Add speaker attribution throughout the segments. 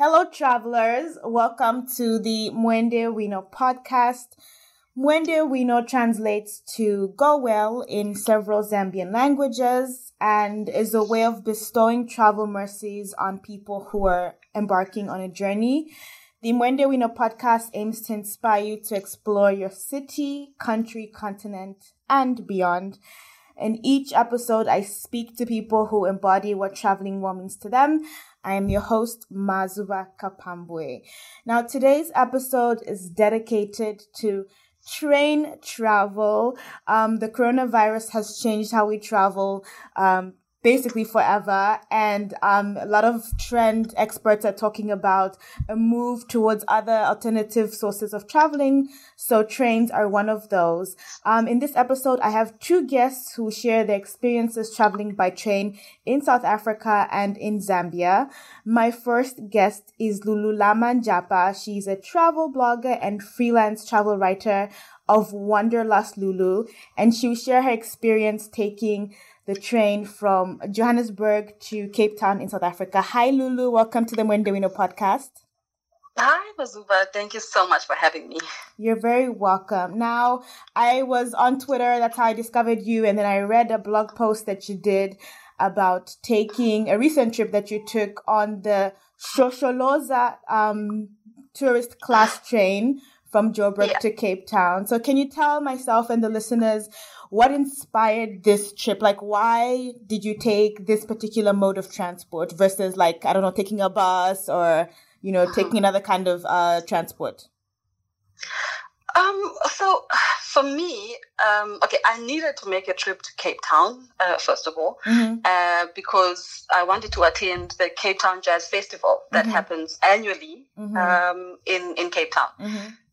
Speaker 1: Hello, travelers. Welcome to the Mwende Wino podcast. Mwende Wino translates to go well in several Zambian languages and is a way of bestowing travel mercies on people who are embarking on a journey. The Mwende Wino podcast aims to inspire you to explore your city, country, continent, and beyond. In each episode, I speak to people who embody what traveling well means to them. I am your host, Mazuba Kapambwe. Now, today's episode is dedicated to train travel. Um, the coronavirus has changed how we travel. Um, basically forever. And um, a lot of trend experts are talking about a move towards other alternative sources of traveling. So trains are one of those. Um, in this episode, I have two guests who share their experiences traveling by train in South Africa and in Zambia. My first guest is Lululama Njapa. She's a travel blogger and freelance travel writer of Wanderlust Lulu, and she'll share her experience taking the train from Johannesburg to Cape Town in South Africa. Hi, Lulu. Welcome to the Mwende Wino podcast.
Speaker 2: Hi, Mazuba. Thank you so much for having me.
Speaker 1: You're very welcome. Now, I was on Twitter. That's how I discovered you. And then I read a blog post that you did about taking a recent trip that you took on the Shosholoza um, tourist class train from Joburg yeah. to Cape Town. So can you tell myself and the listeners what inspired this trip? Like, why did you take this particular mode of transport versus like, I don't know, taking a bus or, you know, taking uh-huh. another kind of uh, transport?
Speaker 2: Um, so for me, um, okay, I needed to make a trip to Cape Town, uh, first of all, mm-hmm. uh, because I wanted to attend the Cape Town Jazz Festival that mm-hmm. happens annually mm-hmm. um, in, in Cape Town.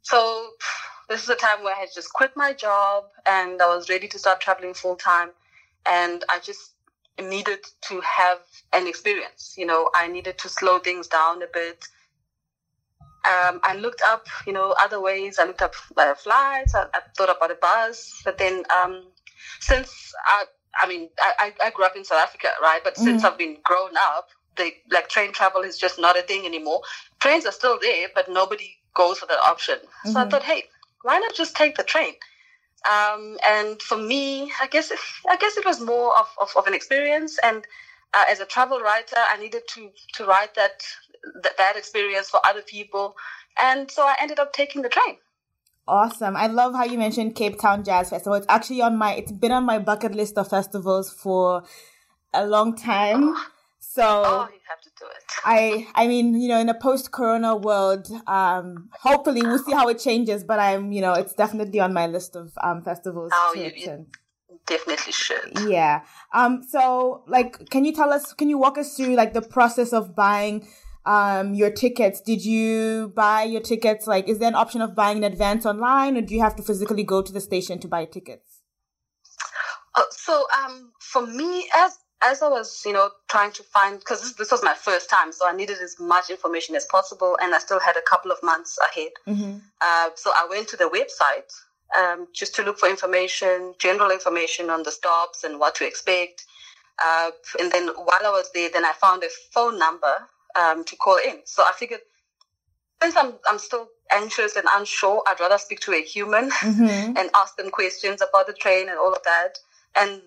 Speaker 2: So this is a time where I had just quit my job and I was ready to start traveling full time. And I just needed to have an experience. You know, I needed to slow things down a bit. Um, I looked up, you know, other ways. I looked up uh, flights. I, I, thought about a bus. But then, um, since I, I mean, I, I grew up in South Africa, right? But mm-hmm. since I've been grown up, the like train travel is just not a thing anymore. Trains are still there, but nobody goes for that option. So mm-hmm. I thought, hey, why not just take the train? Um, and for me, I guess it, I guess it was more of, of, of an experience. And uh, as a travel writer, I needed to to write that, that that experience for other people, and so I ended up taking the train.
Speaker 1: Awesome. I love how you mentioned Cape Town Jazz Festival. It's actually on my, it's been on my bucket list of festivals for a long time. Oh. So
Speaker 2: oh, you have to do it.
Speaker 1: I I mean, you know, in a post-corona world, um, hopefully we'll see how it changes. But I'm, you know, it's definitely on my list of um festivals.
Speaker 2: Oh, you, you definitely should.
Speaker 1: Yeah. Um. So, like, can you tell us? Can you walk us through like the process of buying? Um, your tickets. Did you buy your tickets? Like, is there an option of buying in advance online, or do you have to physically go to the station to buy tickets?
Speaker 2: Uh, so, um, for me, as as I was, you know, trying to find, because this, this, was my first time, so I needed as much information as possible, and I still had a couple of months ahead. Mm-hmm. Uh, so I went to the website um, just to look for information, general information on the stops and what to expect. Uh, and then while I was there, then I found a phone number um, to call in. So I figured, since I'm, I'm still anxious and unsure, I'd rather speak to a human mm-hmm. and ask them questions about the train and all of that. And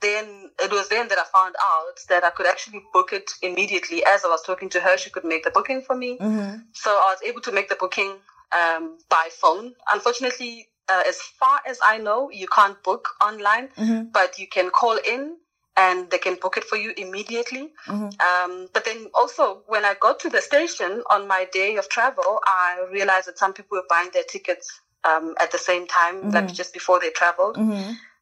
Speaker 2: then it was then that I found out that I could actually book it immediately. As I was talking to her, she could make the booking for me. Mm-hmm. So I was able to make the booking um, by phone. Unfortunately, uh, as far as I know, you can't book online, mm-hmm. but you can call in and they can book it for you immediately. Mm-hmm. Um, but then also, when I got to the station on my day of travel, I realized that some people were buying their tickets um, at the same time, like mm-hmm. just before they traveled.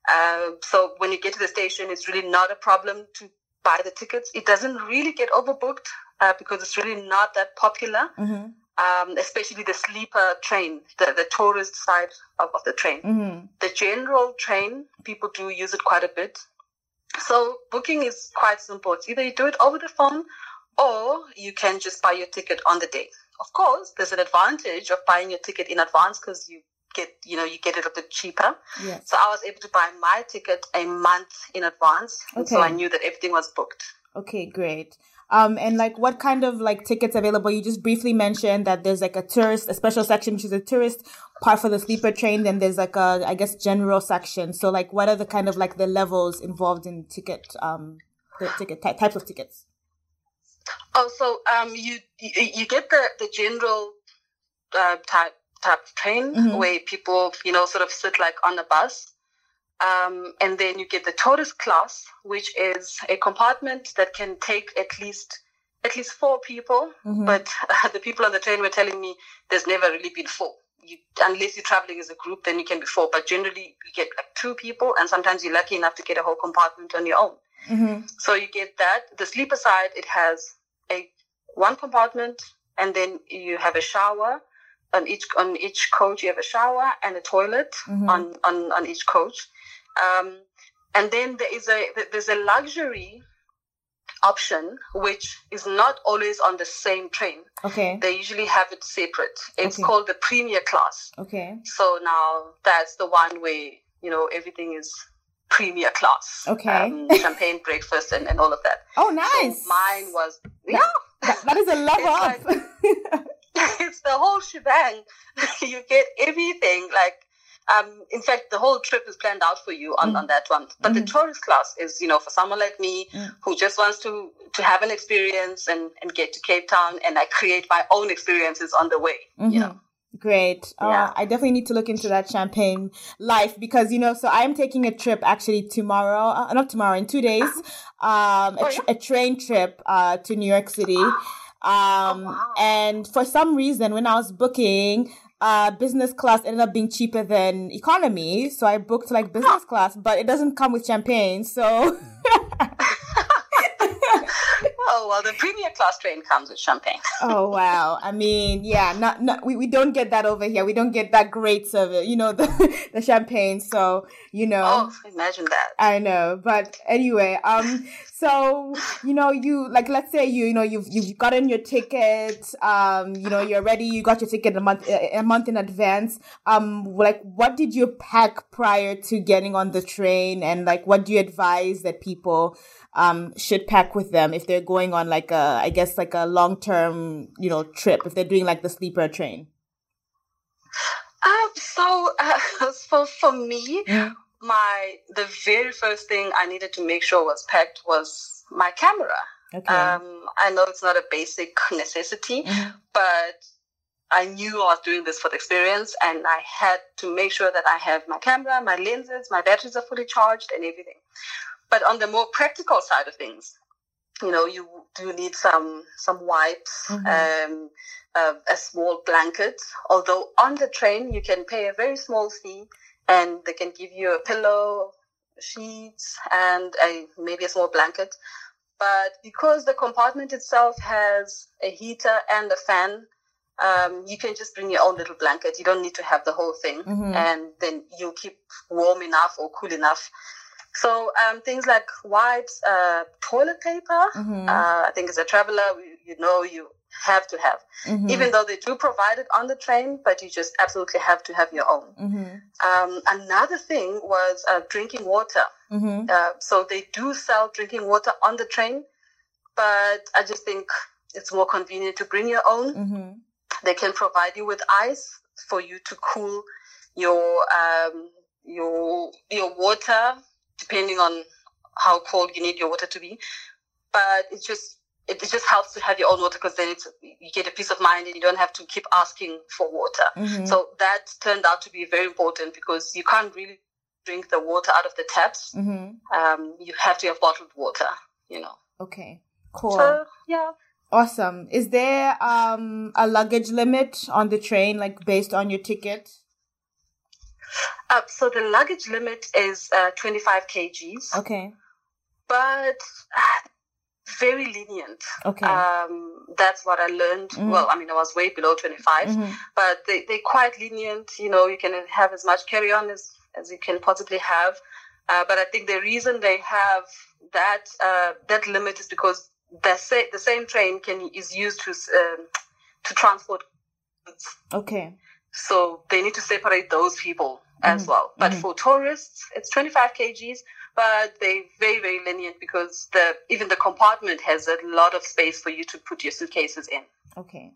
Speaker 2: Uh, so when you get to the station, it's really not a problem to buy the tickets. It doesn't really get overbooked uh, because it's really not that popular. Mm-hmm. Um, especially the sleeper train, the, the tourist side of, of the train. Mm-hmm. The general train, people do use it quite a bit. So booking is quite simple. It's either you do it over the phone or you can just buy your ticket on the day. Of course, there's an advantage of buying your ticket in advance because you get you know you get it a bit cheaper. Yes. So I was able to buy my ticket a month in advance, okay. so I knew that everything was booked.
Speaker 1: Okay, great. Um, and like what kind of like tickets available? You just briefly mentioned that there's like a tourist, a special section, which is a tourist part for the sleeper train. Then there's like a, I guess, general section. So like, what are the kind of like the levels involved in ticket, um, the ticket ty- types of tickets?
Speaker 2: Oh, so um, you you, you get the the general uh, type type of train mm-hmm. where people you know sort of sit like on a bus. Um, and then you get the tourist class, which is a compartment that can take at least at least four people. Mm-hmm. But uh, the people on the train were telling me there's never really been four. You, unless you're traveling as a group, then you can be four. But generally, you get like two people, and sometimes you're lucky enough to get a whole compartment on your own. Mm-hmm. So you get that. The sleeper side, it has a one compartment, and then you have a shower on each on each coach. You have a shower and a toilet mm-hmm. on, on on each coach. Um, and then there is a there's a luxury option which is not always on the same train.
Speaker 1: Okay.
Speaker 2: They usually have it separate. It's okay. called the premier class.
Speaker 1: Okay.
Speaker 2: So now that's the one where you know everything is premier class.
Speaker 1: Okay.
Speaker 2: Um, champagne breakfast and, and all of that.
Speaker 1: Oh, nice.
Speaker 2: So mine was yeah.
Speaker 1: that, that is a level up.
Speaker 2: Like, it's the whole shebang. you get everything like um, in fact, the whole trip is planned out for you on, mm. on that one. But mm. the tourist class is, you know, for someone like me mm. who just wants to, to have an experience and, and get to Cape Town and I create my own experiences on the way, mm-hmm. you know.
Speaker 1: Great. Uh, yeah. Uh, I definitely need to look into that champagne life because, you know, so I am taking a trip actually tomorrow, uh, not tomorrow, in two days, um, a, oh, tra- a, train trip, uh, to New York City. Um, oh, wow. and for some reason, when I was booking, uh, business class ended up being cheaper than economy. So I booked like business class, but it doesn't come with champagne. So.
Speaker 2: oh well the premier class train comes with champagne.
Speaker 1: Oh wow. I mean yeah not, not we, we don't get that over here. We don't get that great service you know the the champagne. So you know.
Speaker 2: Oh imagine that.
Speaker 1: I know. But anyway um so you know you like let's say you you know you've you've gotten your ticket um you know you're ready you got your ticket a month a month in advance. Um like what did you pack prior to getting on the train? And like what do you advise that people um, should pack with them if they're going on like a, I guess like a long term, you know, trip, if they're doing like the sleeper train?
Speaker 2: Um, so, uh, so for me, mm. my, the very first thing I needed to make sure was packed was my camera. Okay. Um, I know it's not a basic necessity, mm-hmm. but I knew I was doing this for the experience and I had to make sure that I have my camera, my lenses, my batteries are fully charged and everything. But on the more practical side of things, you know, you do need some some wipes, mm-hmm. um, uh, a small blanket. Although on the train you can pay a very small fee, and they can give you a pillow, sheets, and a maybe a small blanket. But because the compartment itself has a heater and a fan, um, you can just bring your own little blanket. You don't need to have the whole thing, mm-hmm. and then you'll keep warm enough or cool enough so um, things like wipes, uh, toilet paper. Mm-hmm. Uh, I think as a traveler, you know you have to have, mm-hmm. even though they do provide it on the train, but you just absolutely have to have your own. Mm-hmm. Um, another thing was uh, drinking water. Mm-hmm. Uh, so they do sell drinking water on the train, but I just think it's more convenient to bring your own. Mm-hmm. They can provide you with ice for you to cool your um, your your water depending on how cold you need your water to be. But it just it just helps to have your own water because then it's you get a peace of mind and you don't have to keep asking for water. Mm-hmm. So that turned out to be very important because you can't really drink the water out of the taps. Mm-hmm. Um, you have to have bottled water. You know.
Speaker 1: Okay. Cool.
Speaker 2: So yeah.
Speaker 1: Awesome. Is there um a luggage limit on the train, like based on your ticket?
Speaker 2: Uh, so the luggage limit is uh, 25 kgs.
Speaker 1: Okay.
Speaker 2: But uh, very lenient.
Speaker 1: Okay.
Speaker 2: Um, that's what I learned. Mm-hmm. Well, I mean, I was way below 25, mm-hmm. but they, they're quite lenient. You know, you can have as much carry on as, as you can possibly have. Uh, but I think the reason they have that uh, that limit is because the, sa- the same train can is used to um, to transport.
Speaker 1: Okay.
Speaker 2: So they need to separate those people as mm-hmm. well. But mm-hmm. for tourists, it's 25 kgs. but they're very very lenient because the even the compartment has a lot of space for you to put your suitcases in.
Speaker 1: Okay.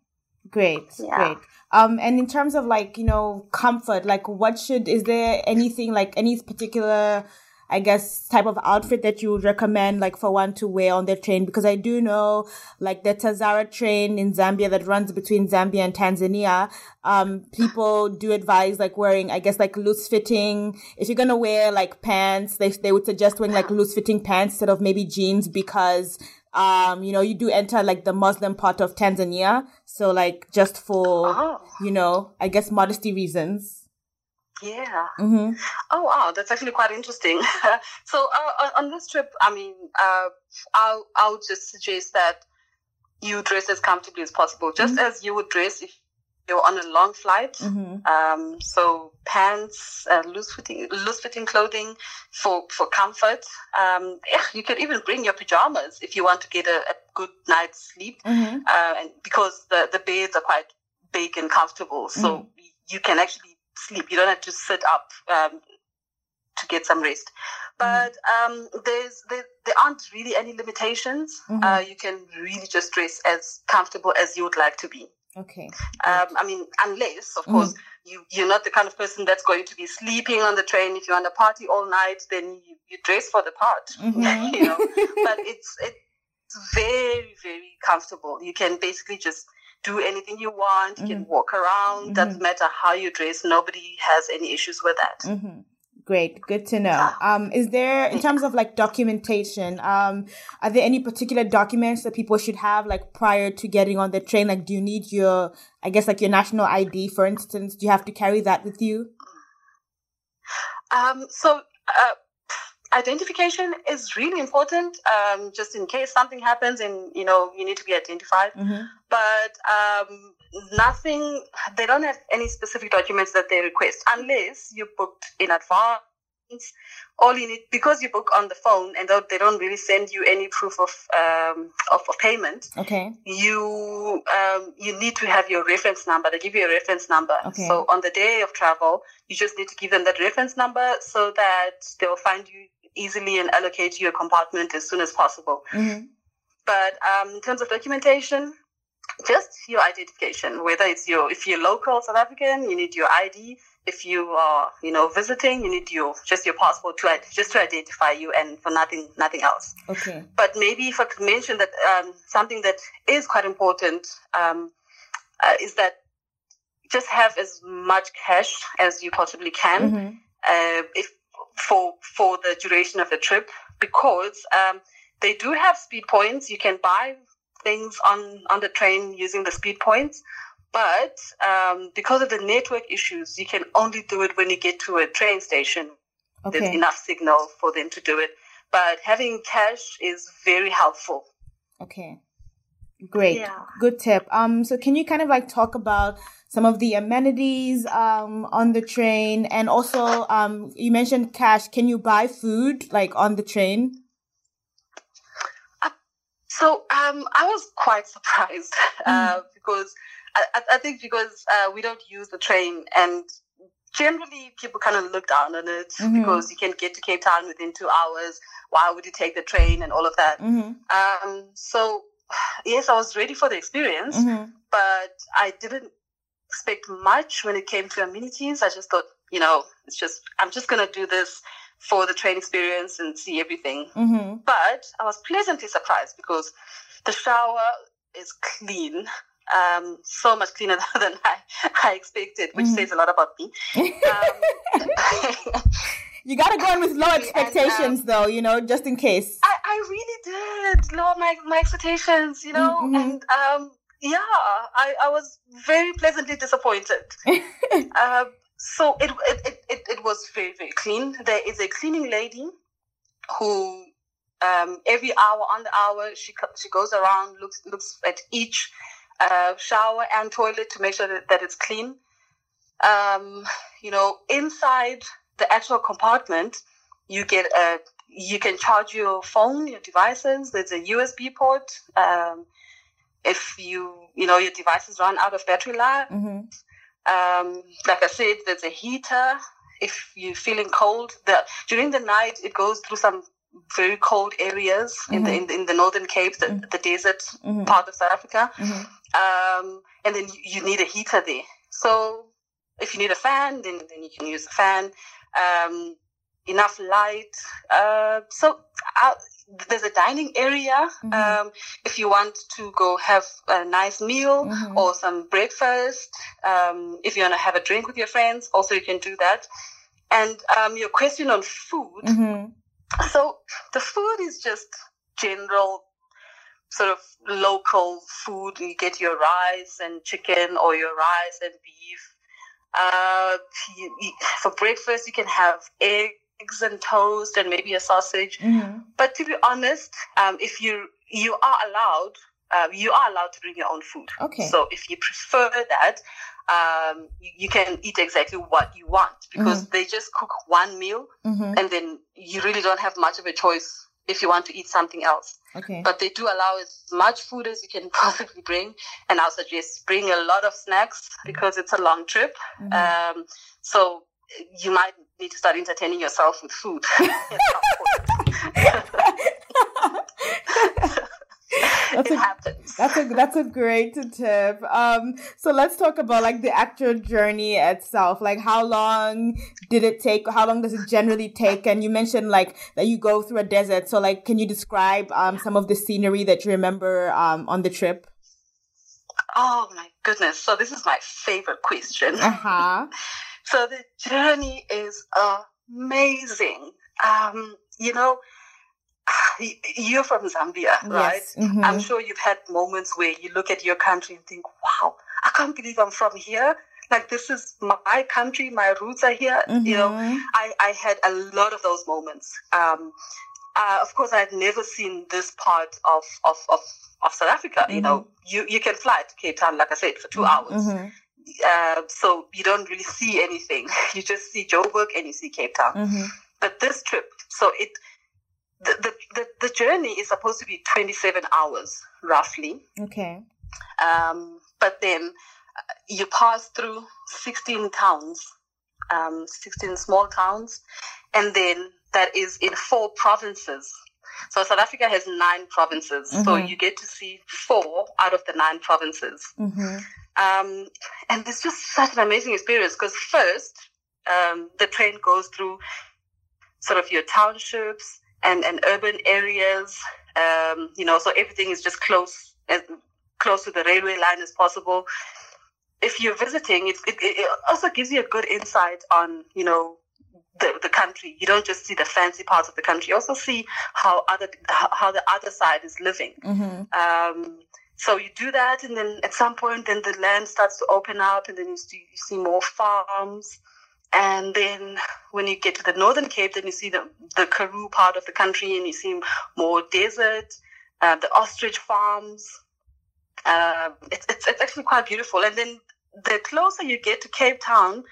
Speaker 1: Great, yeah. great. Um, and in terms of like you know comfort, like what should is there anything like any particular I guess, type of outfit that you would recommend, like, for one to wear on the train? Because I do know, like, the Tazara train in Zambia that runs between Zambia and Tanzania. Um, people do advise, like, wearing, I guess, like, loose fitting. If you're gonna wear, like, pants, they, they would suggest wearing, like, loose fitting pants instead of maybe jeans because, um, you know, you do enter, like, the Muslim part of Tanzania. So, like, just for, oh. you know, I guess modesty reasons.
Speaker 2: Yeah. Mm-hmm. Oh wow, that's actually quite interesting. so uh, on this trip, I mean, uh, I'll I'll just suggest that you dress as comfortably as possible, just mm-hmm. as you would dress if you're on a long flight. Mm-hmm. Um, so pants, uh, loose fitting, loose fitting clothing for for comfort. Um, yeah, you could even bring your pajamas if you want to get a, a good night's sleep, mm-hmm. uh, and because the the beds are quite big and comfortable, so mm-hmm. you can actually sleep. You don't have to sit up um, to get some rest. But um, there's there, there aren't really any limitations. Mm-hmm. Uh, you can really just dress as comfortable as you would like to be.
Speaker 1: Okay.
Speaker 2: Um, I mean, unless, of mm-hmm. course, you, you're not the kind of person that's going to be sleeping on the train. If you're on a party all night, then you, you dress for the part. Mm-hmm. you know, but it's it's very very comfortable. You can basically just do anything you want. You mm-hmm. can walk around. Mm-hmm. Doesn't matter how you dress. Nobody has any issues with that.
Speaker 1: Mm-hmm. Great, good to know. Um, is there, in terms of like documentation, um, are there any particular documents that people should have like prior to getting on the train? Like, do you need your, I guess, like your national ID, for instance? Do you have to carry that with you?
Speaker 2: Um, so, uh, identification is really important um, just in case something happens and you know you need to be identified mm-hmm. but um, nothing they don't have any specific documents that they request unless you booked in advance all you need because you book on the phone and they don't really send you any proof of um, of, of, payment.
Speaker 1: Okay.
Speaker 2: You um, you need to have your reference number. They give you a reference number. Okay. So on the day of travel, you just need to give them that reference number so that they will find you easily and allocate you a compartment as soon as possible. Mm-hmm. But um, in terms of documentation, just your identification, whether it's your, if you're local South African, you need your ID. If you are, you know, visiting, you need your, just your passport to, just to identify you and for nothing, nothing else.
Speaker 1: Okay.
Speaker 2: But maybe if I could mention that, um, something that is quite important, um, uh, is that just have as much cash as you possibly can. Mm-hmm. Uh, if for for the duration of the trip because um, they do have speed points. You can buy things on on the train using the speed points, but um, because of the network issues, you can only do it when you get to a train station. Okay. There's enough signal for them to do it, but having cash is very helpful.
Speaker 1: Okay. Great. Yeah. Good tip. Um, so can you kind of like talk about some of the amenities um, on the train and also um, you mentioned cash. Can you buy food like on the train?
Speaker 2: Uh, so um, I was quite surprised uh, mm. because I, I, think because uh, we don't use the train and generally people kind of look down on it mm-hmm. because you can get to Cape Town within two hours. Why would you take the train and all of that? Mm-hmm. Um, so yes, I was ready for the experience, mm-hmm. but I didn't expect much when it came to amenities. I just thought, you know, it's just, I'm just going to do this for the train experience and see everything. Mm-hmm. But I was pleasantly surprised because the shower is clean. Um, so much cleaner than I, I expected, which mm-hmm. says a lot about me.
Speaker 1: Um, you gotta go in with low expectations, and, um, though. You know, just in case.
Speaker 2: I, I really did lower my my expectations. You know, mm-hmm. and um, yeah, I, I was very pleasantly disappointed. uh, so it, it, it, it was very, very clean. There is a cleaning lady who um, every hour on the hour she she goes around looks looks at each uh, shower and toilet to make sure that, that it's clean. Um, you know, inside the actual compartment, you get a you can charge your phone, your devices. There's a USB port. Um, if you you know your devices run out of battery life. Mm-hmm. Um, like I said, there's a heater if you're feeling cold, the, during the night it goes through some very cold areas mm-hmm. in, the, in, the, in the northern Cape, the, mm-hmm. the desert mm-hmm. part of South Africa, mm-hmm. um, and then you, you, need a heater there. So if you need a fan, then then you can use a fan. Um, enough light. Uh, so uh, there's a dining area. Mm-hmm. Um, if you want to go have a nice meal mm-hmm. or some breakfast, um, if you want to have a drink with your friends, also you can do that. And um, your question on food. Mm-hmm. So the food is just general sort of local food. You get your rice and chicken or your rice and beef. Uh, you, you, for breakfast, you can have eggs and toast and maybe a sausage. Mm-hmm. But to be honest, um, if you you are allowed, uh, you are allowed to bring your own food.
Speaker 1: Okay.
Speaker 2: So if you prefer that, um, you, you, can eat exactly what you want because mm-hmm. they just cook one meal, mm-hmm. and then you really don't have much of a choice if you want to eat something else.
Speaker 1: Okay.
Speaker 2: But they do allow as much food as you can possibly bring, and I'll suggest bring a lot of snacks because it's a long trip. Mm-hmm. Um, so you might need to start entertaining yourself with food.
Speaker 1: that's it a, happens. That's a that's a great tip. Um, so let's talk about like the actual journey itself. Like, how long did it take? How long does it generally take? And you mentioned like that you go through a desert. So like, can you describe um some of the scenery that you remember um on the trip?
Speaker 2: Oh my goodness! So this is my favorite question.
Speaker 1: Uh huh.
Speaker 2: So the journey is amazing. Um, you know, you're from Zambia, right?
Speaker 1: Yes. Mm-hmm.
Speaker 2: I'm sure you've had moments where you look at your country and think, wow, I can't believe I'm from here. Like this is my country, my roots are here. Mm-hmm. You know, mm-hmm. I, I had a lot of those moments. Um, uh, of course, I had never seen this part of, of, of, of South Africa. Mm-hmm. You know, you, you can fly to Cape Town, like I said, for 2 mm-hmm. hours. Mm-hmm. Uh, so you don't really see anything. You just see Joburg and you see Cape Town. Mm-hmm. But this trip, so it, the, the, the, the, journey is supposed to be 27 hours, roughly.
Speaker 1: Okay.
Speaker 2: Um, but then uh, you pass through 16 towns, um, 16 small towns, and then that is in four provinces. So South Africa has nine provinces. Mm-hmm. So you get to see four out of the nine provinces. Mm-hmm. Um, and it's just such an amazing experience because first, um, the train goes through sort of your townships and, and urban areas. Um, you know, so everything is just close as close to the railway line as possible. If you're visiting, it, it, it also gives you a good insight on, you know, the, the country. You don't just see the fancy parts of the country. You also see how other how the other side is living. Mm-hmm. Um, so you do that, and then at some point, then the land starts to open up, and then you see, you see more farms. And then when you get to the Northern Cape, then you see the, the Karoo part of the country, and you see more desert, uh, the ostrich farms. Uh, it's, it's, it's actually quite beautiful. And then the closer you get to Cape Town,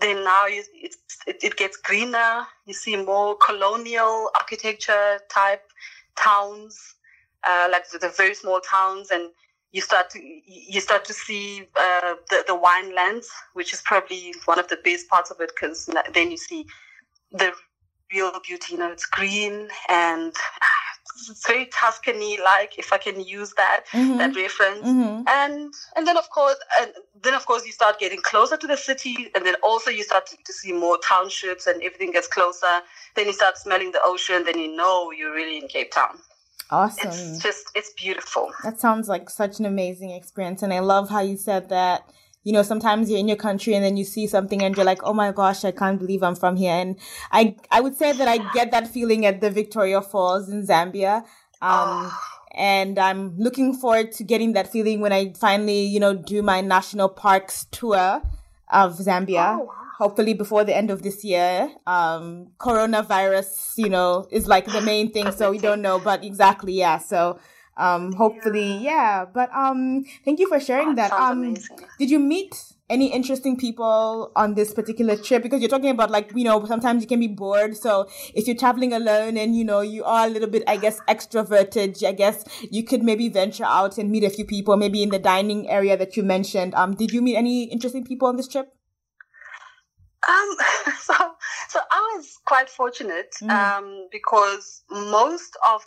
Speaker 2: then now you, it, it gets greener. You see more colonial architecture type towns uh, like the, the, very small towns, and you start to you start to see uh, the the wine lands, which is probably one of the best parts of it, because then you see the real beauty. You know, it's green and it's very Tuscany like, if I can use that mm-hmm. that reference. Mm-hmm. And and then of course, and then of course you start getting closer to the city, and then also you start to, to see more townships, and everything gets closer. Then you start smelling the ocean. Then you know you're really in Cape Town.
Speaker 1: Awesome.
Speaker 2: It's just, it's beautiful.
Speaker 1: That sounds like such an amazing experience. And I love how you said that, you know, sometimes you're in your country and then you see something and you're like, oh my gosh, I can't believe I'm from here. And I, I would say that I get that feeling at the Victoria Falls in Zambia. Um, oh. and I'm looking forward to getting that feeling when I finally, you know, do my national parks tour of Zambia. Oh, wow hopefully before the end of this year. Um, coronavirus, you know, is like the main thing, so we don't know, but exactly, yeah. So, um, hopefully, yeah. But um, thank you for sharing that. Um, did you meet any interesting people on this particular trip? Because you're talking about like, you know, sometimes you can be bored. So if you're traveling alone and, you know, you are a little bit, I guess, extroverted, I guess you could maybe venture out and meet a few people, maybe in the dining area that you mentioned. Um, did you meet any interesting people on this trip?
Speaker 2: Um, so, so I was quite fortunate mm. um, because most of,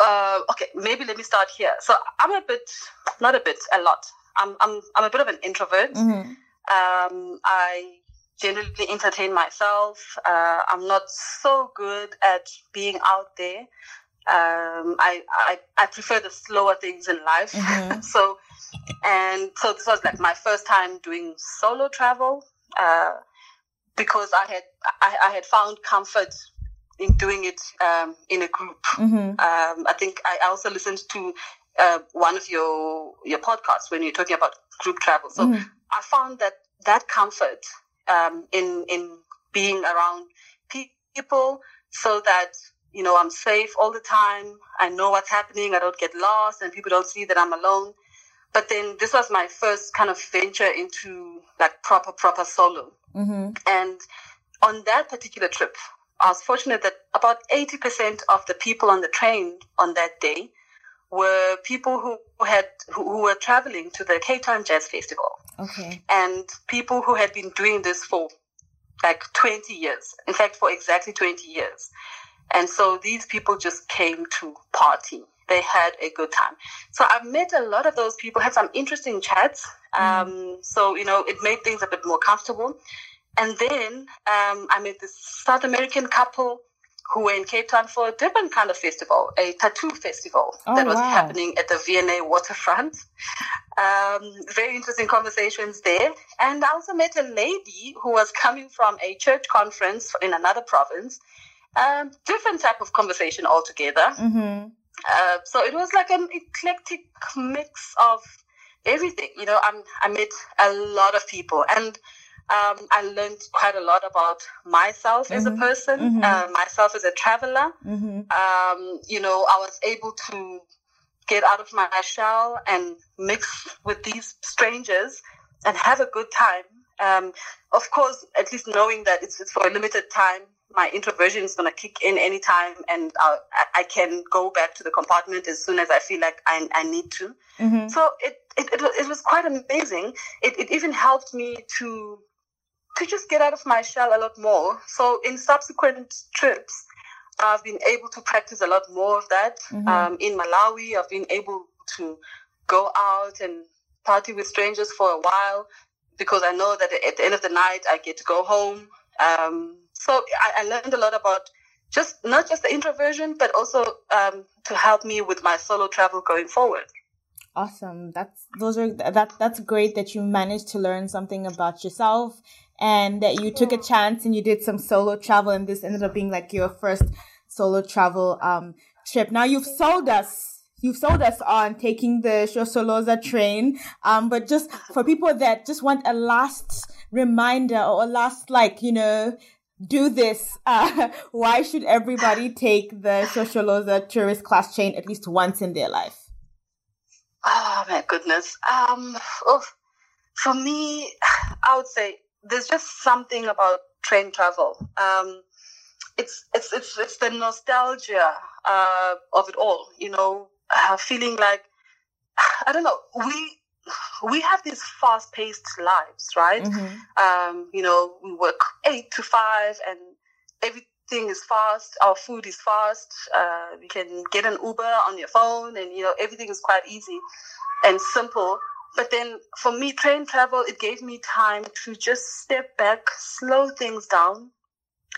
Speaker 2: uh, okay, maybe let me start here. So I'm a bit, not a bit, a lot. I'm, I'm, I'm a bit of an introvert. Mm-hmm. Um, I generally entertain myself. Uh, I'm not so good at being out there. Um, I, I, I prefer the slower things in life. Mm-hmm. so, and so this was like my first time doing solo travel, uh, because I had, I, I, had found comfort in doing it, um, in a group. Mm-hmm. Um, I think I also listened to, uh, one of your, your podcasts when you're talking about group travel. So mm-hmm. I found that that comfort, um, in, in being around people so that you know, I'm safe all the time. I know what's happening. I don't get lost and people don't see that I'm alone. But then this was my first kind of venture into like proper, proper solo. Mm-hmm. And on that particular trip, I was fortunate that about 80% of the people on the train on that day were people who had, who were traveling to the Cape Town Jazz Festival. Okay. And people who had been doing this for like 20 years. In fact, for exactly 20 years. And so these people just came to party. They had a good time. So I've met a lot of those people, had some interesting chats. Mm. Um, so, you know, it made things a bit more comfortable. And then um, I met this South American couple who were in Cape Town for a different kind of festival, a tattoo festival oh, that was wow. happening at the V&A waterfront. Um, very interesting conversations there. And I also met a lady who was coming from a church conference in another province um, different type of conversation altogether. Mm-hmm. Uh, so it was like an eclectic mix of everything. You know, I'm, I met a lot of people and um, I learned quite a lot about myself mm-hmm. as a mm-hmm. person, mm-hmm. uh, myself as a traveler. Mm-hmm. Um, you know, I was able to get out of my shell and mix with these strangers and have a good time. Um, of course, at least knowing that it's, it's for a limited time, my introversion is going to kick in anytime and I'll, I can go back to the compartment as soon as I feel like I, I need to. Mm-hmm. So it, it, it, it, was quite amazing. It, it even helped me to, to just get out of my shell a lot more. So in subsequent trips, I've been able to practice a lot more of that. Mm-hmm. Um, in Malawi, I've been able to go out and party with strangers for a while because I know that at the end of the night, I get to go home. Um, so I, I, learned a lot about just not just the introversion, but also um, to help me with my solo travel going forward.
Speaker 1: Awesome. That's those are that that's great that you managed to learn something about yourself and that you took a chance and you did some solo travel and this ended up being like your first solo travel um trip. Now you've sold us you've sold us on taking the Shosholoza train. Um, but just for people that just want a last reminder or a last like, you know, do this, uh, why should everybody take the Shosholoza tourist class chain at least once in their life?
Speaker 2: Oh my goodness. Um, oh, for me, I would say there's just something about train travel. Um, it's it's it's it's the nostalgia uh, of it all. You know, uh, feeling like I don't know. We we have these fast paced lives, right? Mm-hmm. Um, you know, we work eight to five and everything is fast. Our food is fast. Uh, you can get an Uber on your phone and, you know, everything is quite easy and simple. But then for me, train travel, it gave me time to just step back, slow things down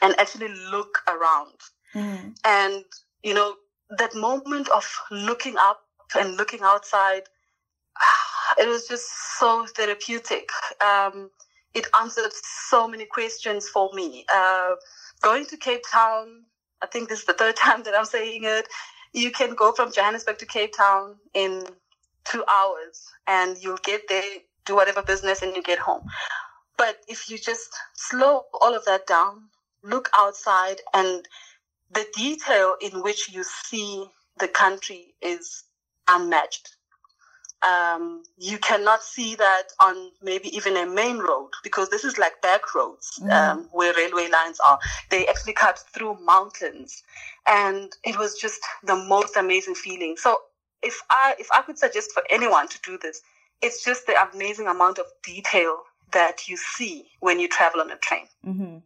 Speaker 2: and actually look around. Mm-hmm. And, you know, that moment of looking up and looking outside, it was just so therapeutic. Um, it answered so many questions for me. Uh, going to Cape Town, I think this is the third time that I'm saying it. You can go from Johannesburg to Cape Town in two hours and you'll get there, do whatever business, and you get home. But if you just slow all of that down, look outside, and the detail in which you see the country is unmatched um, you cannot see that on maybe even a main road because this is like back roads mm. um, where railway lines are. They actually cut through mountains, and it was just the most amazing feeling. So if I if I could suggest for anyone to do this, it's just the amazing amount of detail that you see when you travel on a train.
Speaker 1: Mm-hmm.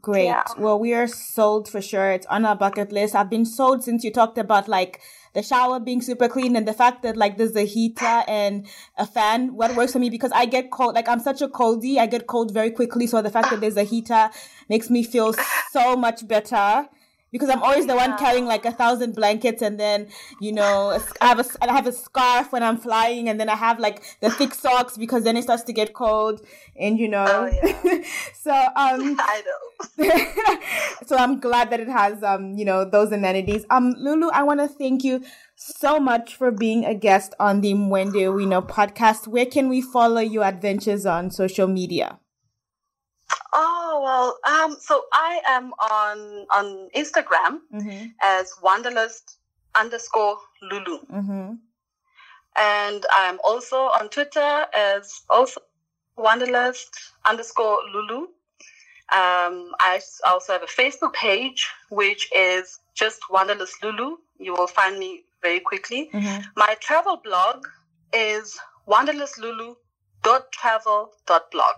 Speaker 1: Great. Yeah. Well, we are sold for sure. It's on our bucket list. I've been sold since you talked about like the shower being super clean and the fact that like there's a heater and a fan. What works for me because I get cold. Like I'm such a coldy. I get cold very quickly. So the fact that there's a heater makes me feel so much better because I'm always the yeah. one carrying like a thousand blankets, and then you know I have a I have a scarf when I'm flying, and then I have like the thick socks because then it starts to get cold, and you know.
Speaker 2: Oh, yeah.
Speaker 1: so um,
Speaker 2: I know.
Speaker 1: so I'm glad that it has um you know those amenities. Um, Lulu, I want to thank you so much for being a guest on the Mwende Wino podcast. Where can we follow your adventures on social media?
Speaker 2: Oh well, um, so I am on on Instagram mm-hmm. as wanderlust underscore Lulu, mm-hmm. and I'm also on Twitter as also wanderlust underscore Lulu. Um, I also have a Facebook page which is just wanderlust Lulu. You will find me very quickly. Mm-hmm. My travel blog is wanderlustlulu.travel.blog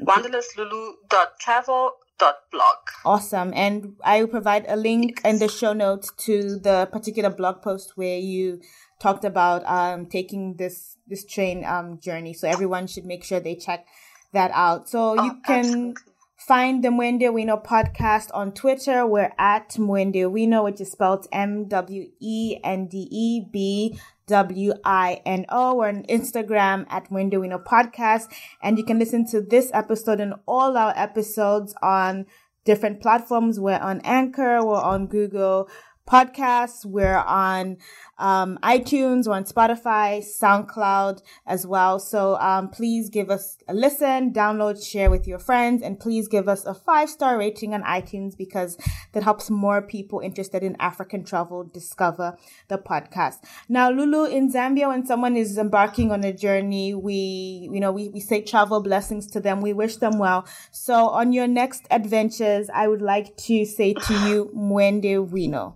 Speaker 2: wanderlustlulu.travel.blog.
Speaker 1: Awesome. And I will provide a link in the show notes to the particular blog post where you talked about um, taking this this train um, journey. So everyone should make sure they check that out. So oh, you can absolutely. find the Mwende Wino podcast on Twitter. We're at Mwende Wino, which is spelled M W E N D E B W-I-N-O. We're on Instagram at Mwende Wino Podcast. And you can listen to this episode and all our episodes on different platforms. We're on Anchor, we're on Google podcasts. We're on um, iTunes, we're on Spotify, SoundCloud as well. So um, please give us a listen, download, share with your friends, and please give us a five star rating on iTunes because that helps more people interested in African travel discover the podcast. Now, Lulu, in Zambia, when someone is embarking on a journey, we, you know, we, we say travel blessings to them. We wish them well. So on your next adventures, I would like to say to you, Mwende Wino.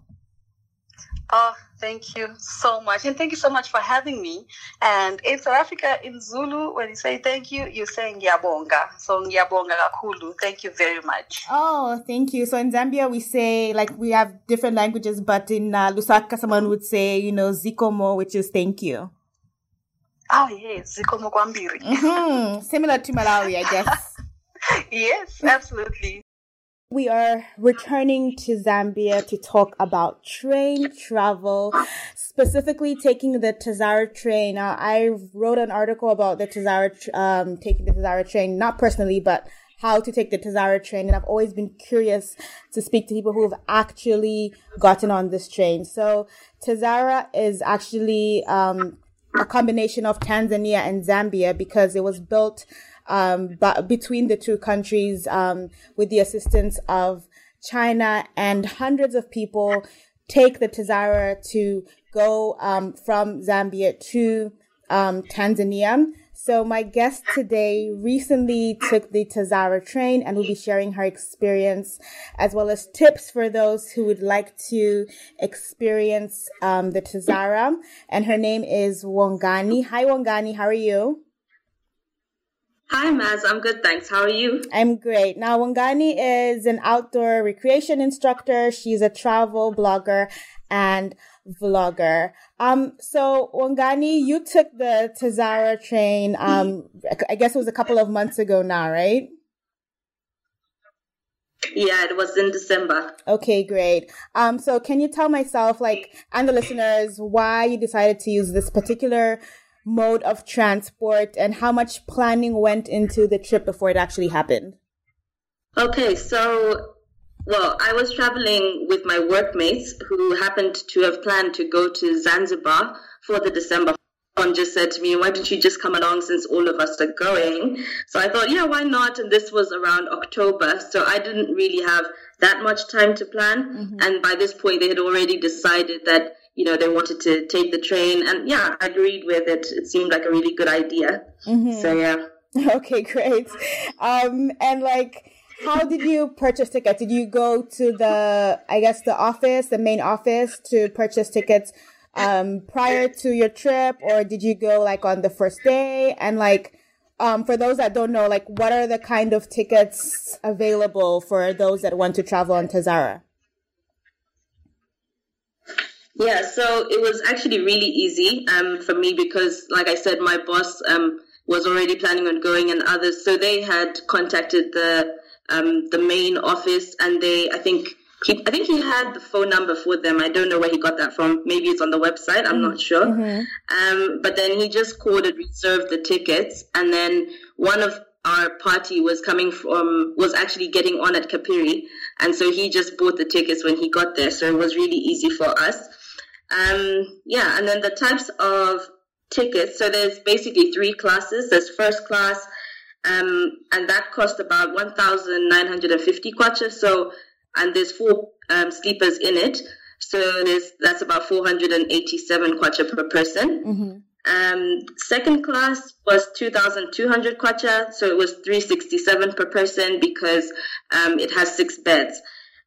Speaker 2: Oh, thank you so much. And thank you so much for having me. And in South Africa, in Zulu, when you say thank you, you're saying Yabonga. So Yabonga Kakulu. Thank you very much.
Speaker 1: Oh, thank you. So in Zambia, we say, like, we have different languages, but in uh, Lusaka, someone would say, you know, Zikomo, which is thank you.
Speaker 2: Oh, yes. Zikomo Kwambiri.
Speaker 1: Mm-hmm. Similar to Malawi, I guess.
Speaker 2: yes, absolutely.
Speaker 1: We are returning to Zambia to talk about train travel, specifically taking the Tazara train. Now, I wrote an article about the Tazara, um, taking the Tazara train, not personally, but how to take the Tazara train. And I've always been curious to speak to people who have actually gotten on this train. So Tazara is actually, um, a combination of Tanzania and Zambia because it was built um, but between the two countries um, with the assistance of China and hundreds of people take the Tazara to go um, from Zambia to um, Tanzania. So my guest today recently took the Tazara train and will be sharing her experience as well as tips for those who would like to experience um, the Tazara. And her name is Wongani. Hi, Wongani. How are you?
Speaker 3: Hi, Maz. I'm good, thanks. How are you?
Speaker 1: I'm great. Now, Wongani is an outdoor recreation instructor. She's a travel blogger and vlogger. Um, so Wongani, you took the Tazara train, um, I guess it was a couple of months ago now, right?
Speaker 3: Yeah, it was in December.
Speaker 1: Okay, great. Um, so can you tell myself, like, and the listeners, why you decided to use this particular mode of transport and how much planning went into the trip before it actually happened?
Speaker 3: Okay, so well, I was traveling with my workmates who happened to have planned to go to Zanzibar for the December and just said to me, why don't you just come along since all of us are going? So I thought, yeah, why not? And this was around October. So I didn't really have that much time to plan. Mm-hmm. And by this point, they had already decided that you know, they wanted to take the train. And yeah, I agreed with it. It seemed like a really good idea. Mm-hmm. So yeah.
Speaker 1: Okay, great. Um, and like, how did you purchase tickets? Did you go to the, I guess, the office, the main office to purchase tickets um, prior to your trip, or did you go like on the first day? And like, um, for those that don't know, like what are the kind of tickets available for those that want to travel on Tazara?
Speaker 3: Yeah, so it was actually really easy um, for me because, like I said, my boss um, was already planning on going, and others. So they had contacted the um, the main office, and they, I think, he, I think he had the phone number for them. I don't know where he got that from. Maybe it's on the website. I'm not sure. Mm-hmm. Um, but then he just called and reserved the tickets, and then one of our party was coming from was actually getting on at Kapiri, and so he just bought the tickets when he got there. So it was really easy for us. Um, yeah, and then the types of tickets. So there's basically three classes. There's first class, um, and that cost about 1,950 kwacha. So and there's four um, sleepers in it. So there's that's about 487 kwacha per person. Mm-hmm. Um, second class was 2,200 kwacha, so it was 367 per person because um, it has six beds.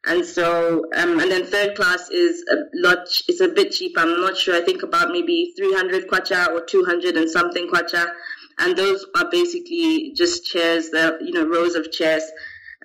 Speaker 3: And so, um, and then third class is a lot, it's a bit cheap. I'm not sure. I think about maybe 300 kwacha or 200 and something kwacha. And those are basically just chairs, the, you know, rows of chairs.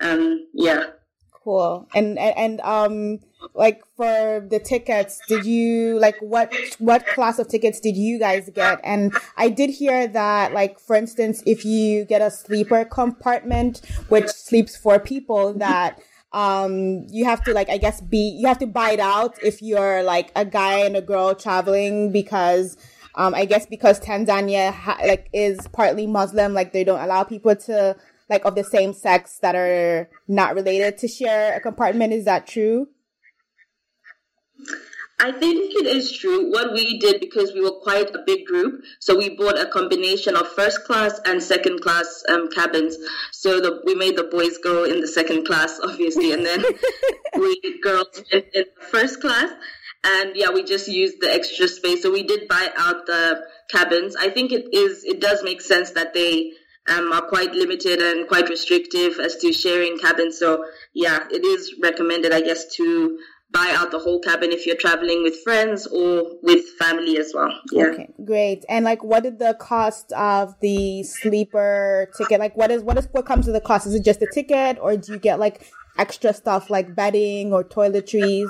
Speaker 3: Um, yeah.
Speaker 1: Cool. And, and, um, like for the tickets, did you, like, what, what class of tickets did you guys get? And I did hear that, like, for instance, if you get a sleeper compartment, which sleeps four people, that, um you have to like i guess be you have to buy it out if you're like a guy and a girl traveling because um i guess because tanzania ha- like is partly muslim like they don't allow people to like of the same sex that are not related to share a compartment. Is that true
Speaker 3: I think it is true. What we did because we were quite a big group, so we bought a combination of first class and second class um, cabins. So the, we made the boys go in the second class, obviously, and then we girls in, in first class. And yeah, we just used the extra space. So we did buy out the cabins. I think it is it does make sense that they um, are quite limited and quite restrictive as to sharing cabins. So yeah, it is recommended, I guess, to buy out the whole cabin if you're traveling with friends or with family as well. Yeah. Okay,
Speaker 1: great. And like, what is the cost of the sleeper ticket? Like, what is what is what comes with the cost? Is it just the ticket, or do you get like extra stuff like bedding or toiletries?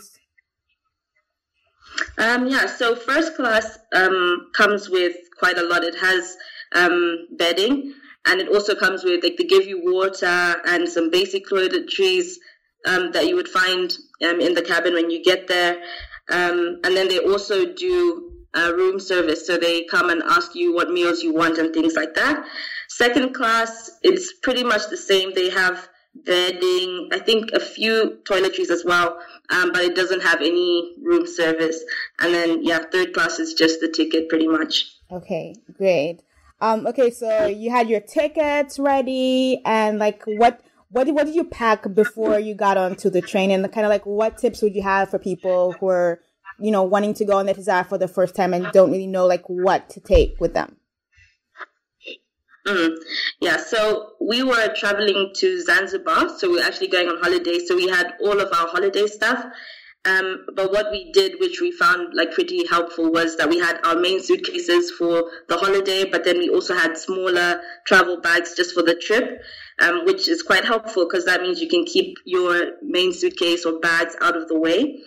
Speaker 3: Um, yeah. So first class um, comes with quite a lot. It has um, bedding. And it also comes with like they give you water and some basic toiletries um, that you would find um, in the cabin when you get there. Um, and then they also do a room service, so they come and ask you what meals you want and things like that. Second class, it's pretty much the same. They have bedding, I think a few toiletries as well, um, but it doesn't have any room service. And then, yeah, third class is just the ticket pretty much.
Speaker 1: Okay, great. Um, okay, so you had your tickets ready, and like, what what did, what did you pack before you got onto the train? And kind of like what tips would you have for people who are you know wanting to go on the Tazara for the first time and don't really know like what to take with them?
Speaker 3: Mm. yeah so we were traveling to zanzibar so we are actually going on holiday so we had all of our holiday stuff. Um, but what we did, which we found like pretty helpful, was that we had our main suitcases for the holiday, but then we also had smaller travel bags just for the trip um, which is quite helpful because that means you can keep your main suitcase or bags out of the way.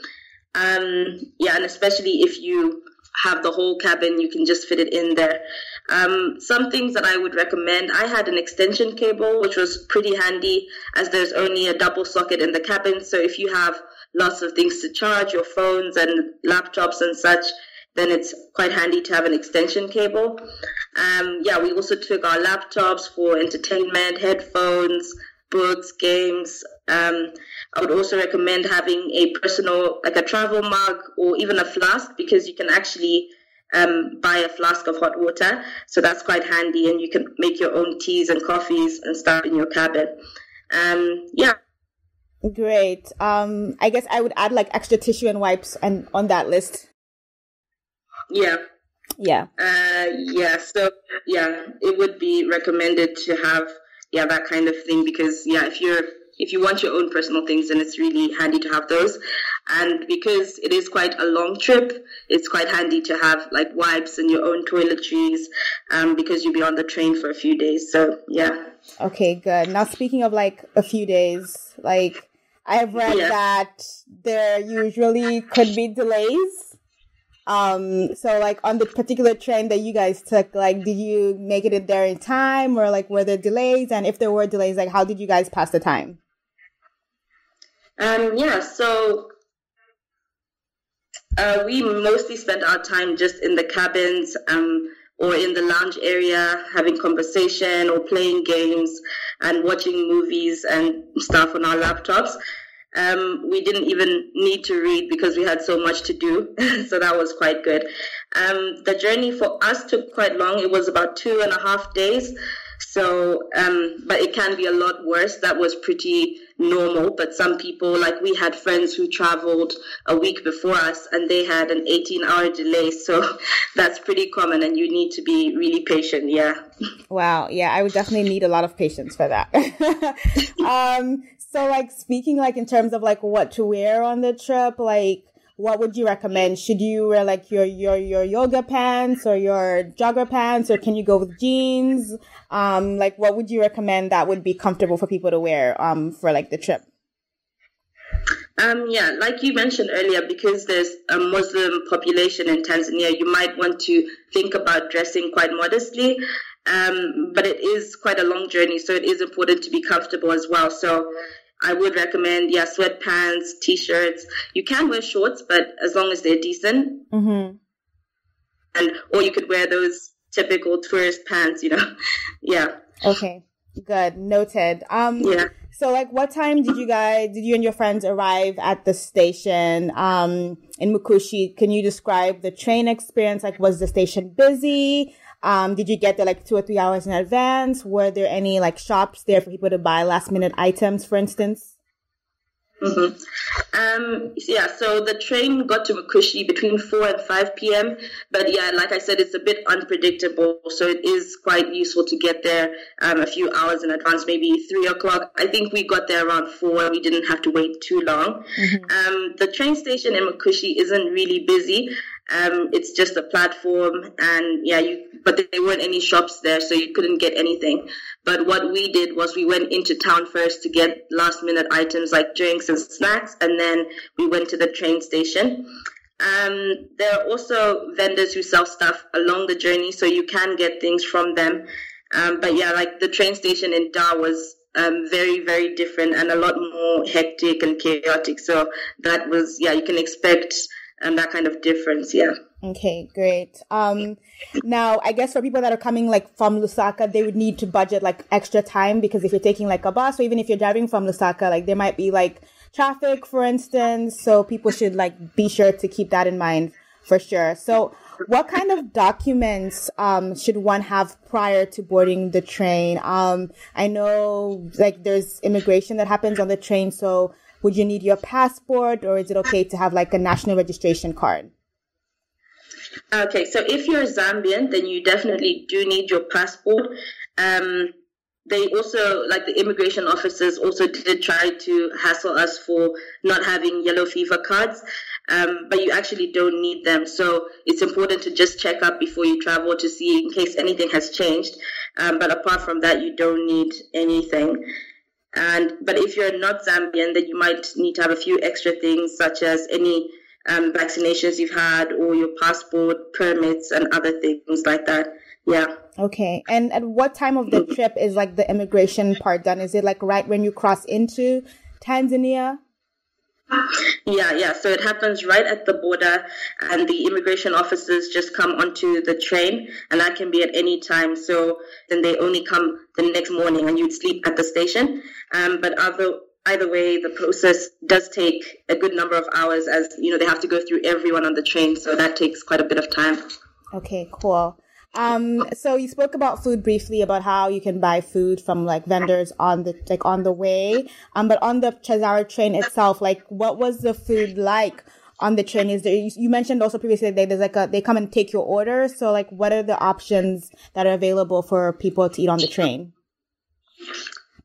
Speaker 3: Um, yeah, and especially if you have the whole cabin, you can just fit it in there. Um, some things that I would recommend I had an extension cable, which was pretty handy as there's only a double socket in the cabin. So if you have lots of things to charge, your phones and laptops and such, then it's quite handy to have an extension cable. Um, yeah, we also took our laptops for entertainment, headphones, books, games. Um, I would also recommend having a personal, like a travel mug or even a flask, because you can actually um, buy a flask of hot water. So that's quite handy, and you can make your own teas and coffees and stuff in your cabin. Um, yeah.
Speaker 1: Great. Um, I guess I would add like extra tissue and wipes and on that list.
Speaker 3: Yeah.
Speaker 1: Yeah.
Speaker 3: Uh, yeah. So yeah, it would be recommended to have yeah that kind of thing because yeah, if you're if you want your own personal things, then it's really handy to have those. And because it is quite a long trip, it's quite handy to have like wipes and your own toiletries um, because you'll be on the train for a few days. So, yeah.
Speaker 1: Okay, good. Now, speaking of like a few days, like I've read yeah. that there usually could be delays. Um, so like on the particular train that you guys took, like did you make it there in time or like were there delays? And if there were delays, like how did you guys pass the time?
Speaker 3: Um, yeah, so uh, we mostly spent our time just in the cabins um, or in the lounge area having conversation or playing games and watching movies and stuff on our laptops. Um, we didn't even need to read because we had so much to do. so that was quite good. Um, the journey for us took quite long. It was about two and a half days. So, um, but it can be a lot worse. That was pretty normal. But some people, like we had friends who traveled a week before us and they had an 18 hour delay. So that's pretty common and you need to be really patient. Yeah.
Speaker 1: Wow. Yeah. I would definitely need a lot of patience for that. um, so like speaking like in terms of like what to wear on the trip, like what would you recommend? Should you wear like your your your yoga pants or your jogger pants, or can you go with jeans? Um, like what would you recommend that would be comfortable for people to wear um for like the trip?
Speaker 3: Um, yeah, like you mentioned earlier, because there's a Muslim population in Tanzania, you might want to think about dressing quite modestly. Um, but it is quite a long journey, so it is important to be comfortable as well. So I would recommend, yeah, sweatpants, t-shirts. You can wear shorts, but as long as they're decent. Mm-hmm. And or you could wear those typical tourist pants, you know. yeah.
Speaker 1: Okay. Good. Noted. Um. Yeah. So, like, what time did you guys, did you and your friends arrive at the station um, in Mukushi? Can you describe the train experience? Like, was the station busy? Um, did you get there like two or three hours in advance? Were there any like shops there for people to buy last minute items, for instance?
Speaker 3: Mm-hmm. Um, yeah, so the train got to Mukushi between 4 and 5 p.m. But yeah, like I said, it's a bit unpredictable. So it is quite useful to get there um, a few hours in advance, maybe 3 o'clock. I think we got there around 4. We didn't have to wait too long. Mm-hmm. Um, the train station in Mukushi isn't really busy. Um, it's just a platform, and yeah, you. But there weren't any shops there, so you couldn't get anything. But what we did was we went into town first to get last minute items like drinks and snacks, and then we went to the train station. Um, there are also vendors who sell stuff along the journey, so you can get things from them. Um, but yeah, like the train station in Dar was um, very, very different and a lot more hectic and chaotic. So that was, yeah, you can expect and that kind of difference. Yeah.
Speaker 1: Okay, great. Um, now I guess for people that are coming like from Lusaka, they would need to budget like extra time because if you're taking like a bus or even if you're driving from Lusaka, like there might be like traffic, for instance. So people should like be sure to keep that in mind for sure. So what kind of documents um, should one have prior to boarding the train? Um, I know like there's immigration that happens on the train, so would you need your passport or is it okay to have like a national registration card?
Speaker 3: Okay, so if you're Zambian, then you definitely do need your passport. Um, they also, like the immigration officers, also did try to hassle us for not having yellow fever cards, um, but you actually don't need them. So it's important to just check up before you travel to see in case anything has changed. Um, but apart from that, you don't need anything. And but if you're not Zambian, then you might need to have a few extra things such as any um, vaccinations you've had or your passport, permits, and other things like that. Yeah.
Speaker 1: Okay. And at what time of the trip is like the immigration part done? Is it like right when you cross into Tanzania?
Speaker 3: Yeah, yeah. So it happens right at the border, and the immigration officers just come onto the train, and that can be at any time. So then they only come the next morning, and you'd sleep at the station. Um, but either either way, the process does take a good number of hours, as you know they have to go through everyone on the train, so that takes quite a bit of time.
Speaker 1: Okay, cool. Um, so you spoke about food briefly about how you can buy food from like vendors on the like on the way. Um, but on the Tazara train itself, like what was the food like on the train? Is there you mentioned also previously that there's like a they come and take your order. So like what are the options that are available for people to eat on the train?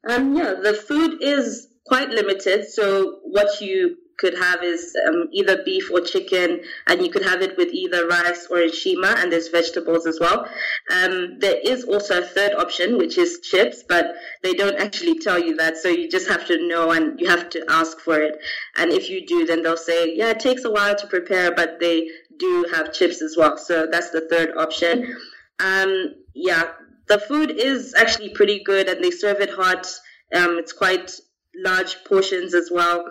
Speaker 3: Um, yeah, the food is quite limited. So what you could have is um, either beef or chicken, and you could have it with either rice or nshima, and there's vegetables as well. Um, there is also a third option, which is chips, but they don't actually tell you that, so you just have to know and you have to ask for it. And if you do, then they'll say, yeah, it takes a while to prepare, but they do have chips as well. So that's the third option. Um, yeah, the food is actually pretty good, and they serve it hot. Um, it's quite large portions as well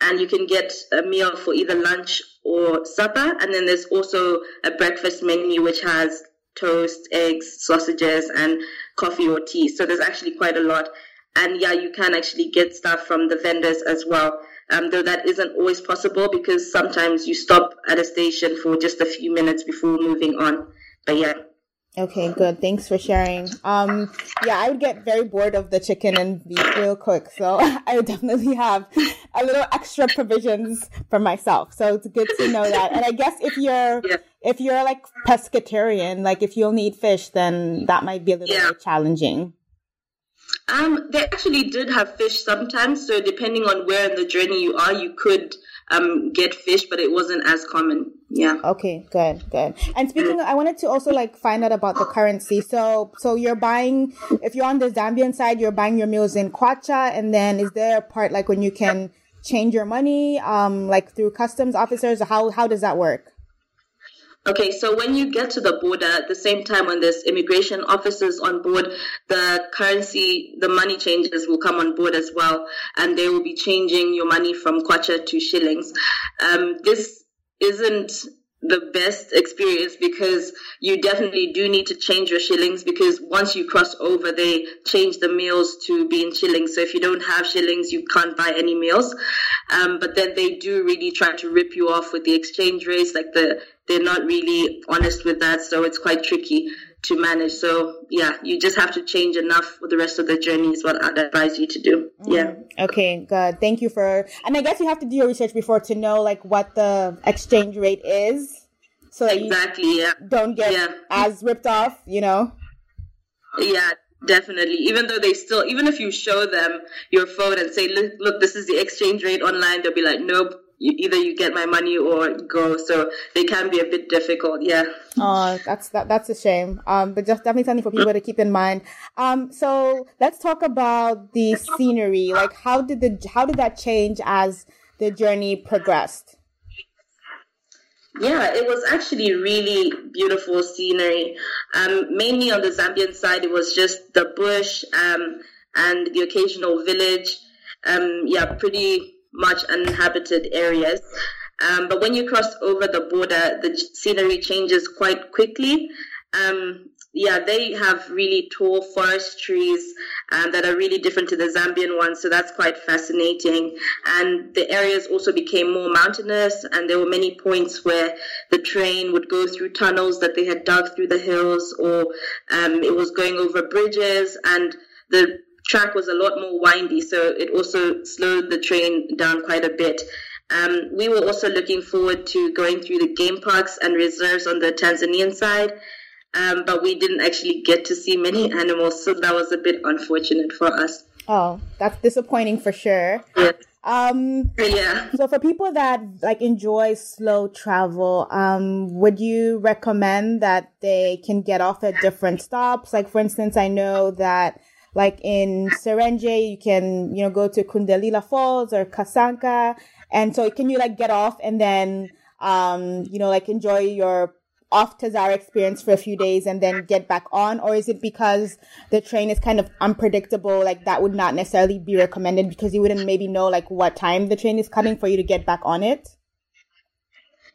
Speaker 3: and you can get a meal for either lunch or supper. And then there's also a breakfast menu which has toast, eggs, sausages, and coffee or tea. So there's actually quite a lot. And yeah, you can actually get stuff from the vendors as well. Um, though that isn't always possible because sometimes you stop at a station for just a few minutes before moving on. But yeah.
Speaker 1: Okay, good. Thanks for sharing. Um, yeah, I would get very bored of the chicken and beef real quick, so I would definitely have a little extra provisions for myself. So it's good to know that. And I guess if you're yeah. if you're like pescatarian, like if you only eat fish, then that might be a little yeah. bit challenging.
Speaker 3: Um, they actually did have fish sometimes. So depending on where in the journey you are, you could um, get fish, but it wasn't as common. Yeah.
Speaker 1: Okay, good, good. And speaking, of, I wanted to also like find out about the currency. So, so you're buying, if you're on the Zambian side, you're buying your meals in kwacha, and then is there a part like when you can change your money, um, like through customs officers? How how does that work?
Speaker 3: Okay, so when you get to the border, at the same time when there's immigration officers on board, the currency, the money changes will come on board as well, and they will be changing your money from kwacha to shillings. Um, this isn't the best experience because you definitely do need to change your shillings because once you cross over, they change the meals to be in shillings. So if you don't have shillings, you can't buy any meals. Um, but then they do really try to rip you off with the exchange rates. Like the, they're not really honest with that. So it's quite tricky to manage. So yeah, you just have to change enough for the rest of the journey is what I'd advise you to do. Mm.
Speaker 1: Yeah. Okay, good. Thank you for, and I guess you have to do your research before to know like what the exchange rate is. So that exactly, you yeah. don't get yeah. as ripped off, you know?
Speaker 3: Yeah, definitely. Even though they still, even if you show them your phone and say, look, look, this is the exchange rate online, they'll be like, nope, you, either you get my money or go. So they can be a bit difficult. Yeah.
Speaker 1: Oh, that's that, that's a shame. Um, but just definitely something for people to keep in mind. Um, so let's talk about the scenery. Like, how did the how did that change as the journey progressed?
Speaker 3: Yeah, it was actually really beautiful scenery. Um, mainly on the Zambian side, it was just the bush um, and the occasional village. Um, yeah, pretty much uninhabited areas. Um, but when you cross over the border, the scenery changes quite quickly. Um, yeah, they have really tall forest trees um, that are really different to the Zambian ones, so that's quite fascinating. And the areas also became more mountainous, and there were many points where the train would go through tunnels that they had dug through the hills, or um, it was going over bridges, and the track was a lot more windy, so it also slowed the train down quite a bit. Um, we were also looking forward to going through the game parks and reserves on the Tanzanian side, um, but we didn't actually get to see many animals, so that was a bit unfortunate for us.
Speaker 1: Oh, that's disappointing for sure.
Speaker 3: Yes.
Speaker 1: Um,
Speaker 3: yeah.
Speaker 1: So for people that like enjoy slow travel, um, would you recommend that they can get off at different stops? Like for instance, I know that like in Serenje, you can, you know, go to Kundalila Falls or Kasanka. And so can you like get off and then, um, you know, like enjoy your off Tazara experience for a few days and then get back on? Or is it because the train is kind of unpredictable? Like that would not necessarily be recommended because you wouldn't maybe know like what time the train is coming for you to get back on it?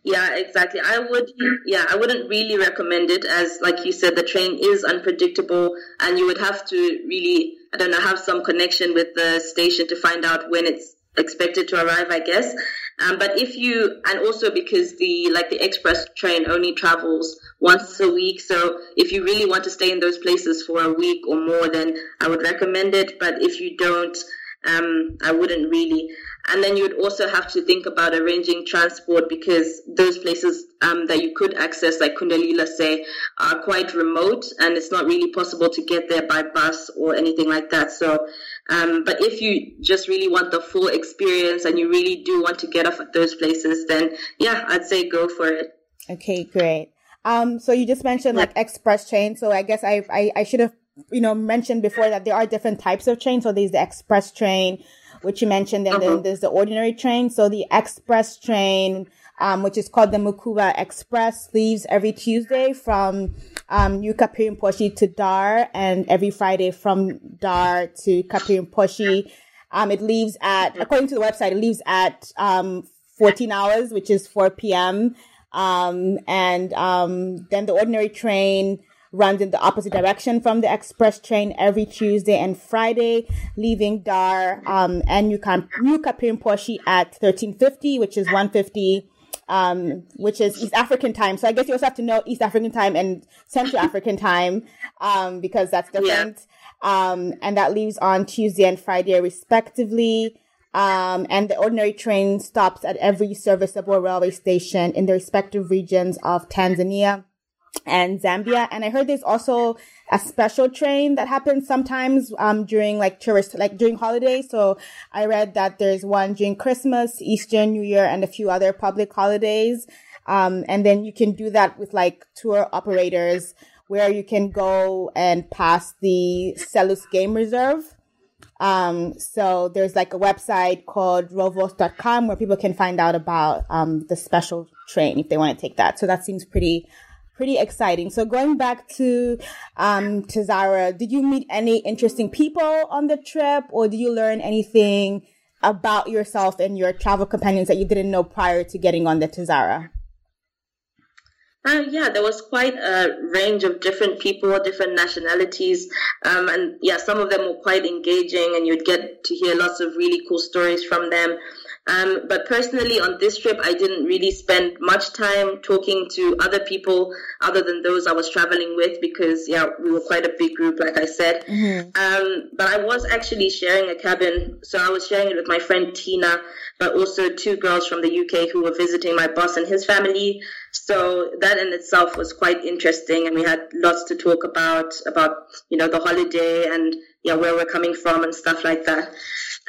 Speaker 3: Yeah, exactly. I would, yeah, I wouldn't really recommend it as, like you said, the train is unpredictable and you would have to really, I don't know, have some connection with the station to find out when it's expected to arrive, I guess. Um, but if you, and also because the, like the express train only travels once a week. So if you really want to stay in those places for a week or more, then I would recommend it. But if you don't, um, I wouldn't really. And then you would also have to think about arranging transport because those places um, that you could access, like Kundalila, say, are quite remote, and it's not really possible to get there by bus or anything like that. So, um, but if you just really want the full experience and you really do want to get off at those places, then yeah, I'd say go for it.
Speaker 1: Okay, great. Um, so you just mentioned like express train. So I guess I, I, I should have, you know, mentioned before that there are different types of trains. So there's the express train, which you mentioned, and uh-huh. then there's the ordinary train. So the express train, um, which is called the Mukuba Express, leaves every Tuesday from um, New Kapirimposhi to Dar, and every Friday from Dar to Kapirimposhi. Um, it leaves at, according to the website, it leaves at um, 14 hours, which is 4 p.m. Um, and um, then the ordinary train runs in the opposite direction from the express train every Tuesday and Friday, leaving Dar um, and New, Camp- New Kapirimposhi at 1350, which is 150 um, which is East African time. So I guess you also have to know East African time and Central African time, um, because that's different. Yeah. Um, and that leaves on Tuesday and Friday respectively. Um, and the ordinary train stops at every serviceable railway station in the respective regions of Tanzania and Zambia. And I heard there's also a special train that happens sometimes um, during like tourist, like during holidays. So I read that there's one during Christmas, Easter, New Year, and a few other public holidays. Um, and then you can do that with like tour operators where you can go and pass the Selous Game Reserve. Um, so there's like a website called rovos.com where people can find out about, um, the special train if they want to take that. So that seems pretty, pretty exciting. So going back to, um, Tazara, did you meet any interesting people on the trip or did you learn anything about yourself and your travel companions that you didn't know prior to getting on the Tazara?
Speaker 3: Uh, yeah, there was quite a range of different people, different nationalities, um, and yeah, some of them were quite engaging, and you'd get to hear lots of really cool stories from them. Um, but personally, on this trip, I didn't really spend much time talking to other people other than those I was traveling with because, yeah, we were quite a big group, like I said. Mm-hmm. Um, but I was actually sharing a cabin. So I was sharing it with my friend Tina, but also two girls from the UK who were visiting my boss and his family. So that in itself was quite interesting. And we had lots to talk about, about, you know, the holiday and, yeah, where we're coming from and stuff like that.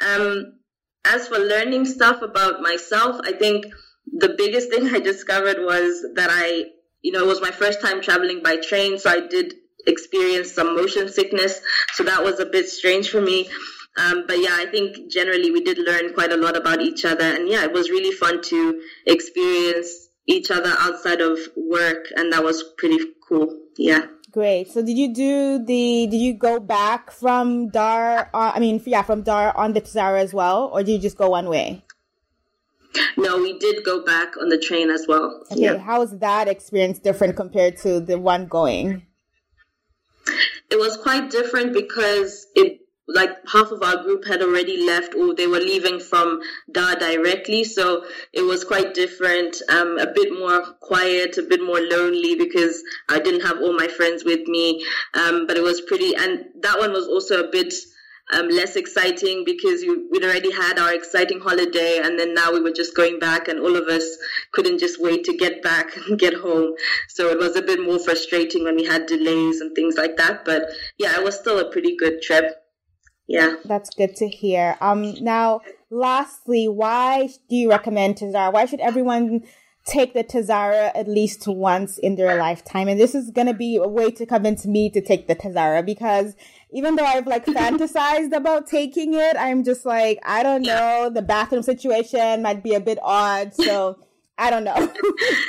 Speaker 3: Um, as for learning stuff about myself, I think the biggest thing I discovered was that I, you know, it was my first time traveling by train, so I did experience some motion sickness. So that was a bit strange for me. Um, but yeah, I think generally we did learn quite a lot about each other. And yeah, it was really fun to experience each other outside of work. And that was pretty cool. Yeah.
Speaker 1: Great. So did you do the, did you go back from Dar, uh, I mean, yeah, from Dar on the Tazara as well, or did you just go one way?
Speaker 3: No, we did go back on the train as well.
Speaker 1: Okay, yeah. how was that experience different compared to the one going?
Speaker 3: It was quite different because it like half of our group had already left or they were leaving from Dar directly. So it was quite different, um, a bit more quiet, a bit more lonely because I didn't have all my friends with me. Um, but it was pretty, and that one was also a bit, um, less exciting because we, would already had our exciting holiday and then now we were just going back and all of us couldn't just wait to get back and get home. So it was a bit more frustrating when we had delays and things like that. But yeah, it was still a pretty good trip yeah.
Speaker 1: That's good to hear. Um now lastly why do you recommend tazara? Why should everyone take the tazara at least once in their lifetime? And this is going to be a way to convince me to take the tazara because even though i've like fantasized about taking it i'm just like i don't know. The bathroom situation might be a bit odd so i don't know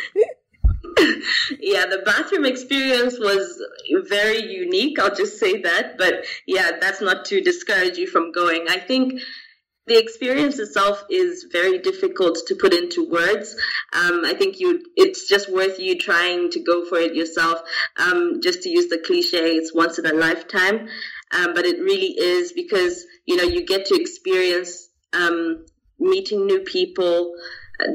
Speaker 3: yeah, the bathroom experience was very unique. I'll just say that. But yeah, that's not to discourage you from going. I think the experience itself is very difficult to put into words. Um, I think you, it's just worth you trying to go for it yourself. Um, just to use the cliche, it's once in a lifetime. Um, but it really is because, you know, you get to experience, um, meeting new people,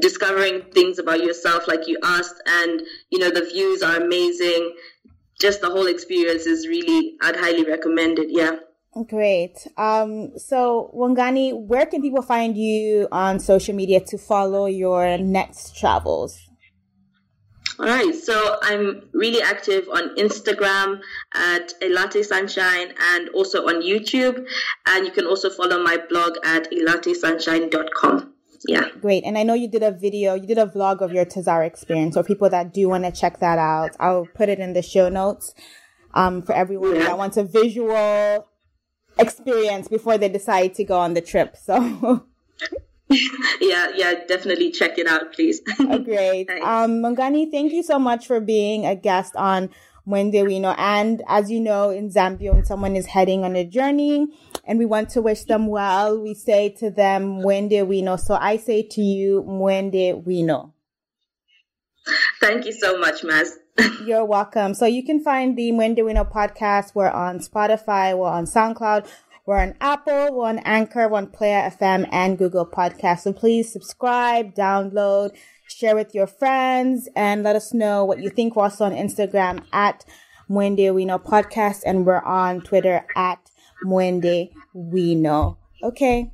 Speaker 3: discovering things about yourself like you asked and you know the views are amazing just the whole experience is really i'd highly recommend it yeah
Speaker 1: Great. Um, so Wongani, where can people find you on social media to follow your next travels?
Speaker 3: All right, so I'm really active on Instagram at Elate Sunshine and also on YouTube. And you can also follow my blog at elatesunshine.com. Yeah.
Speaker 1: Great. And I know you did a video, you did a vlog of your Tazara experience. So people that do want to check that out, I'll put it in the show notes um, for everyone yeah. that wants a visual experience before they decide to go on the trip. So.
Speaker 3: yeah, yeah, definitely check it out, please.
Speaker 1: oh, great. Um, Wongani, thank you so much for being a guest on Mwende Wino. And as you know, in Zambia, when someone is heading on a journey and we want to wish them well, we say to them, Mwende Wino. So I say to you, Mwende Wino.
Speaker 3: Thank you so much, Maz.
Speaker 1: You're welcome. So you can find the Mwende Wino podcast. We're on Spotify, we're on SoundCloud, we're on Apple, we're on Anchor, we're on Player FM and Google Podcasts. So please subscribe, download, share with your friends, and let us know what you think. We're also on Instagram at Mwende Wino Podcast, and we're on Twitter at Mwende Wino. Okay.